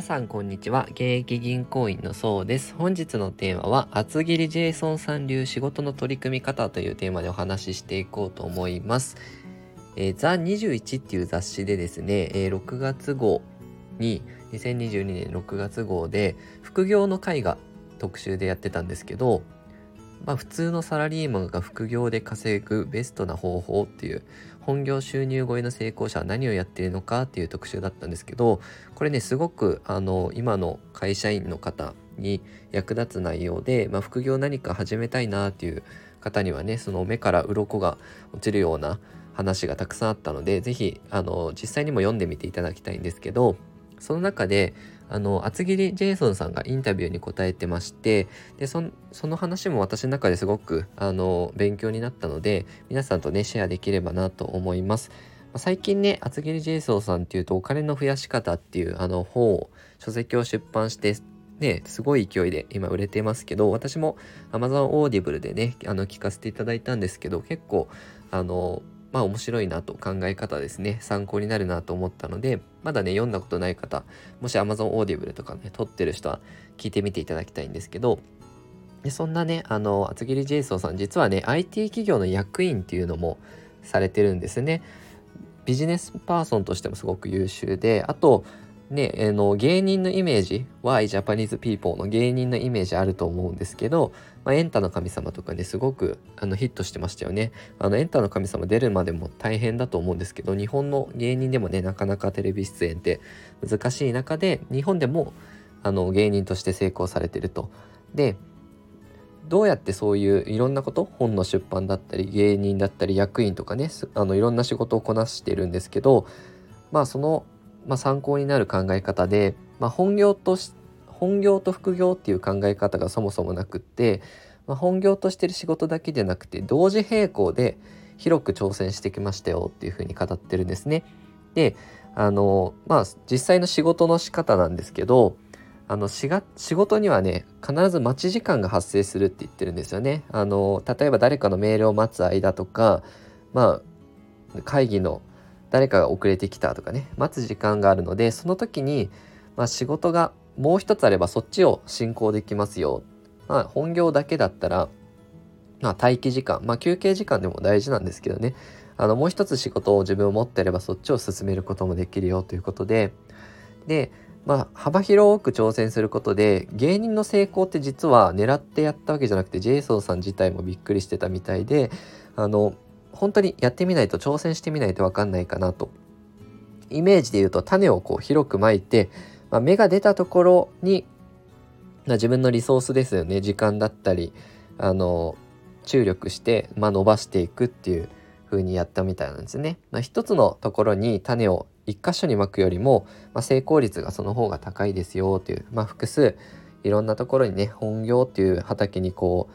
皆さんこんにちは。現役銀行員のそうです。本日のテーマは厚切りジェイソンさん流仕事の取り組み方というテーマでお話ししていこうと思います。えー、ザ21っていう雑誌でですね、えー、6月号に2022年6月号で副業の会が特集でやってたんですけどまあ、普通のサラリーマンが副業で稼ぐベストな方法っていう本業収入超えの成功者は何をやっているのかっていう特集だったんですけどこれねすごくあの今の会社員の方に役立つ内容で、まあ、副業何か始めたいなっていう方にはねその目から鱗が落ちるような話がたくさんあったので是非実際にも読んでみていただきたいんですけどその中であの厚切りジェイソンさんがインタビューに答えてましてでその話も私の中ですごくあの勉強になったので皆さんとねシェアできればなと思います。最近ね厚切りジェイソンさんっていうとお金の増やし方っていうあの本を書籍を出版してね、すごい勢いで今売れてますけど、私も Amazon Audible でね、あの聞かせていただいたんですけど、結構、あの、まあ面白いなと考え方ですね。参考になるなと思ったのでまだね読んだことない方もし Amazon Audible とかね撮ってる人は聞いてみていただきたいんですけどでそんなねあの厚切りジェイソンさん実はね IT 企業の役員っていうのもされてるんですね。ビジネスパーソンとしてもすごく優秀であとね、あの芸人のイメージ Why Japanese People の芸人のイメージあると思うんですけど、まあ、エンタの神様とかねすごくあのヒットしてましたよね。あのエンタの神様出るまでも大変だと思うんですけど日本の芸人でもねなかなかテレビ出演って難しい中で日本でもあの芸人として成功されてると。でどうやってそういういろんなこと本の出版だったり芸人だったり役員とかねあのいろんな仕事をこなしてるんですけどまあそのまあ、参考になる考え方で、まあ、本業とし本業と副業っていう考え方がそもそもなくって、まあ、本業としてる仕事だけじゃなくて同時並行で広く挑戦してきましたよっていうふうに語ってるんですね。であのまあ実際の仕事の仕方なんですけどあの仕事にはね必ず待ち時間が発生するって言ってるんですよね。あの例えば誰かのメールを待つ間とかまあ会議の誰かが遅れてきたとかね待つ時間があるのでその時に、まあ、仕事がもう一つあればそっちを進行できますよ。まあ、本業だけだったら、まあ、待機時間、まあ、休憩時間でも大事なんですけどねあのもう一つ仕事を自分を持ってればそっちを進めることもできるよということででまあ、幅広く挑戦することで芸人の成功って実は狙ってやったわけじゃなくてジェイソンさん自体もびっくりしてたみたいであの本当にやってみないと挑戦してみないと分かんないかなとイメージで言うと種をこう広くまいて、まあ、芽が出たところに、まあ、自分のリソースですよね時間だったりあの注力して、まあ、伸ばしていくっていう風にやったみたいなんですね。まあ、一つのところに種を一箇所にまくよりも、まあ、成功率がその方が高いですよという、まあ、複数いろんなところにね本業っていう畑にこう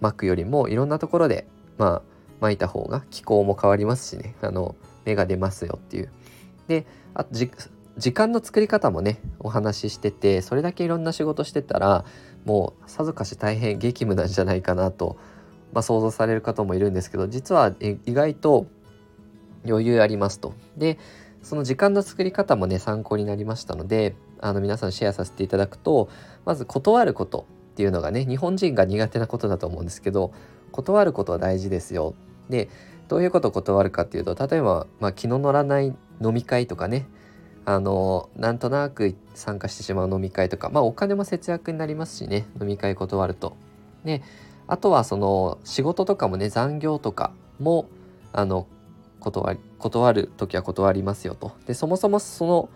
まくよりもいろんなところでまあ巻いた方が気候も変わりますしねあの芽が出ますよっていう。であと時間の作り方もねお話ししててそれだけいろんな仕事してたらもうさぞかし大変激務なんじゃないかなと、まあ、想像される方もいるんですけど実は意外と余裕ありますと。でその時間の作り方もね参考になりましたのであの皆さんシェアさせていただくとまず断ることっていうのがね日本人が苦手なことだと思うんですけど断ることは大事ですよでどういうことを断るかっていうと例えば、まあ、気の乗らない飲み会とかねあのなんとなく参加してしまう飲み会とかまあお金も節約になりますしね飲み会断ると。であとはその仕事とかもね残業とかもあの断り断る時は断りますよと。でそもそもその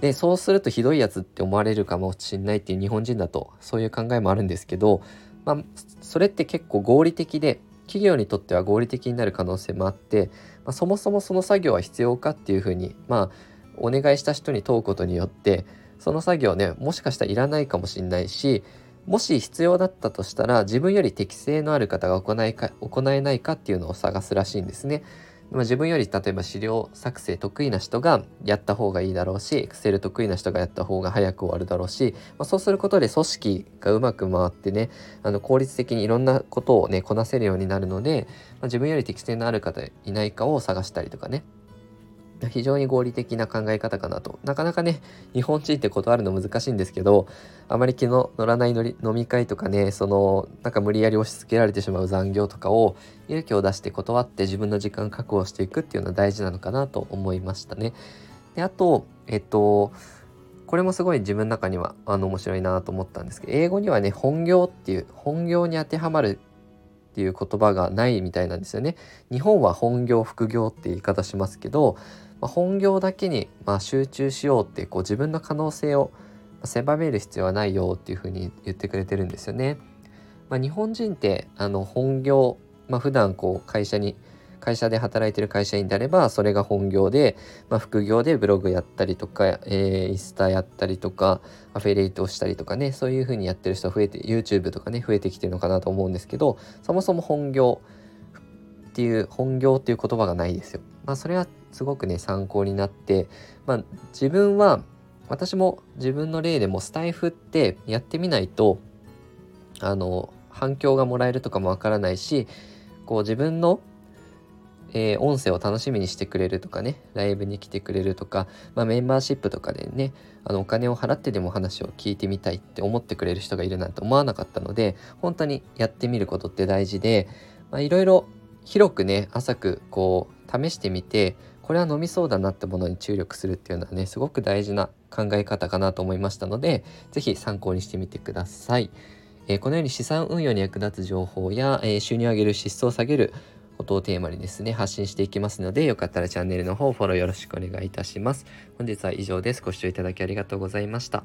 でそうするとひどいやつって思われるかもしんないっていう日本人だとそういう考えもあるんですけど、まあ、それって結構合理的で企業にとっては合理的になる可能性もあって、まあ、そもそもその作業は必要かっていうふうにまあお願いした人に問うことによってその作業ねもしかしたらいらないかもしれないしもし必要だったとしたら自分より適性のある方が行いか行えないかっていうのを探すらしいんですね。ま、自分より例えば資料作成得意な人がやった方がいいだろうし Excel 得意な人がやった方が早く終わるだろうし、まあ、そうすることで組織がうまく回ってねあの効率的にいろんなことをねこなせるようになるので、まあ、自分より適性のある方いないかを探したりとかね。非常に合理的な考え方かなと。なかなかね、日本人って断るの難しいんですけど、あまり気の乗らない飲み会とかね、その、なんか無理やり押し付けられてしまう残業とかを勇気を出して断って自分の時間確保していくっていうのは大事なのかなと思いましたね。で、あと、えっと、これもすごい自分の中にはあの面白いなと思ったんですけど、英語にはね、本業っていう、本業に当てはまるっていう言葉がないみたいなんですよね。日本は本業副業って言い方しますけど、まあ、本業だけにまあ集中しようってこう自分の可能性を狭める必要はないよっていうふうに言ってくれてるんですよね。まあ、日本人ってあの本業、まあ、普段こう会社に会社で働いてる会社員であればそれが本業で、まあ、副業でブログやったりとか、えー、インスタやったりとかアフィリエイトをしたりとかねそういう風にやってる人増えて YouTube とかね増えてきてるのかなと思うんですけどそもそも本業っていう本業っていう言葉がないですよ。まあそれはすごくね参考になって、まあ、自分は私も自分の例でもスタイフってやってみないとあの反響がもらえるとかもわからないしこう自分のえー、音声を楽しみにしてくれるとかね、ライブに来てくれるとか、まあ、メンバーシップとかでね、あのお金を払ってでも話を聞いてみたいって思ってくれる人がいるなんて思わなかったので、本当にやってみることって大事で、いろいろ広くね、浅くこう試してみて、これは飲みそうだなってものに注力するっていうのはね、すごく大事な考え方かなと思いましたので、是非参考にしてみてください。えー、このように資産運用に役立つ情報や、えー、収入を上げる、支出を下げる、ことをテーマにですね、発信していきますので、よかったらチャンネルの方フォローよろしくお願いいたします。本日は以上です。ご視聴いただきありがとうございました。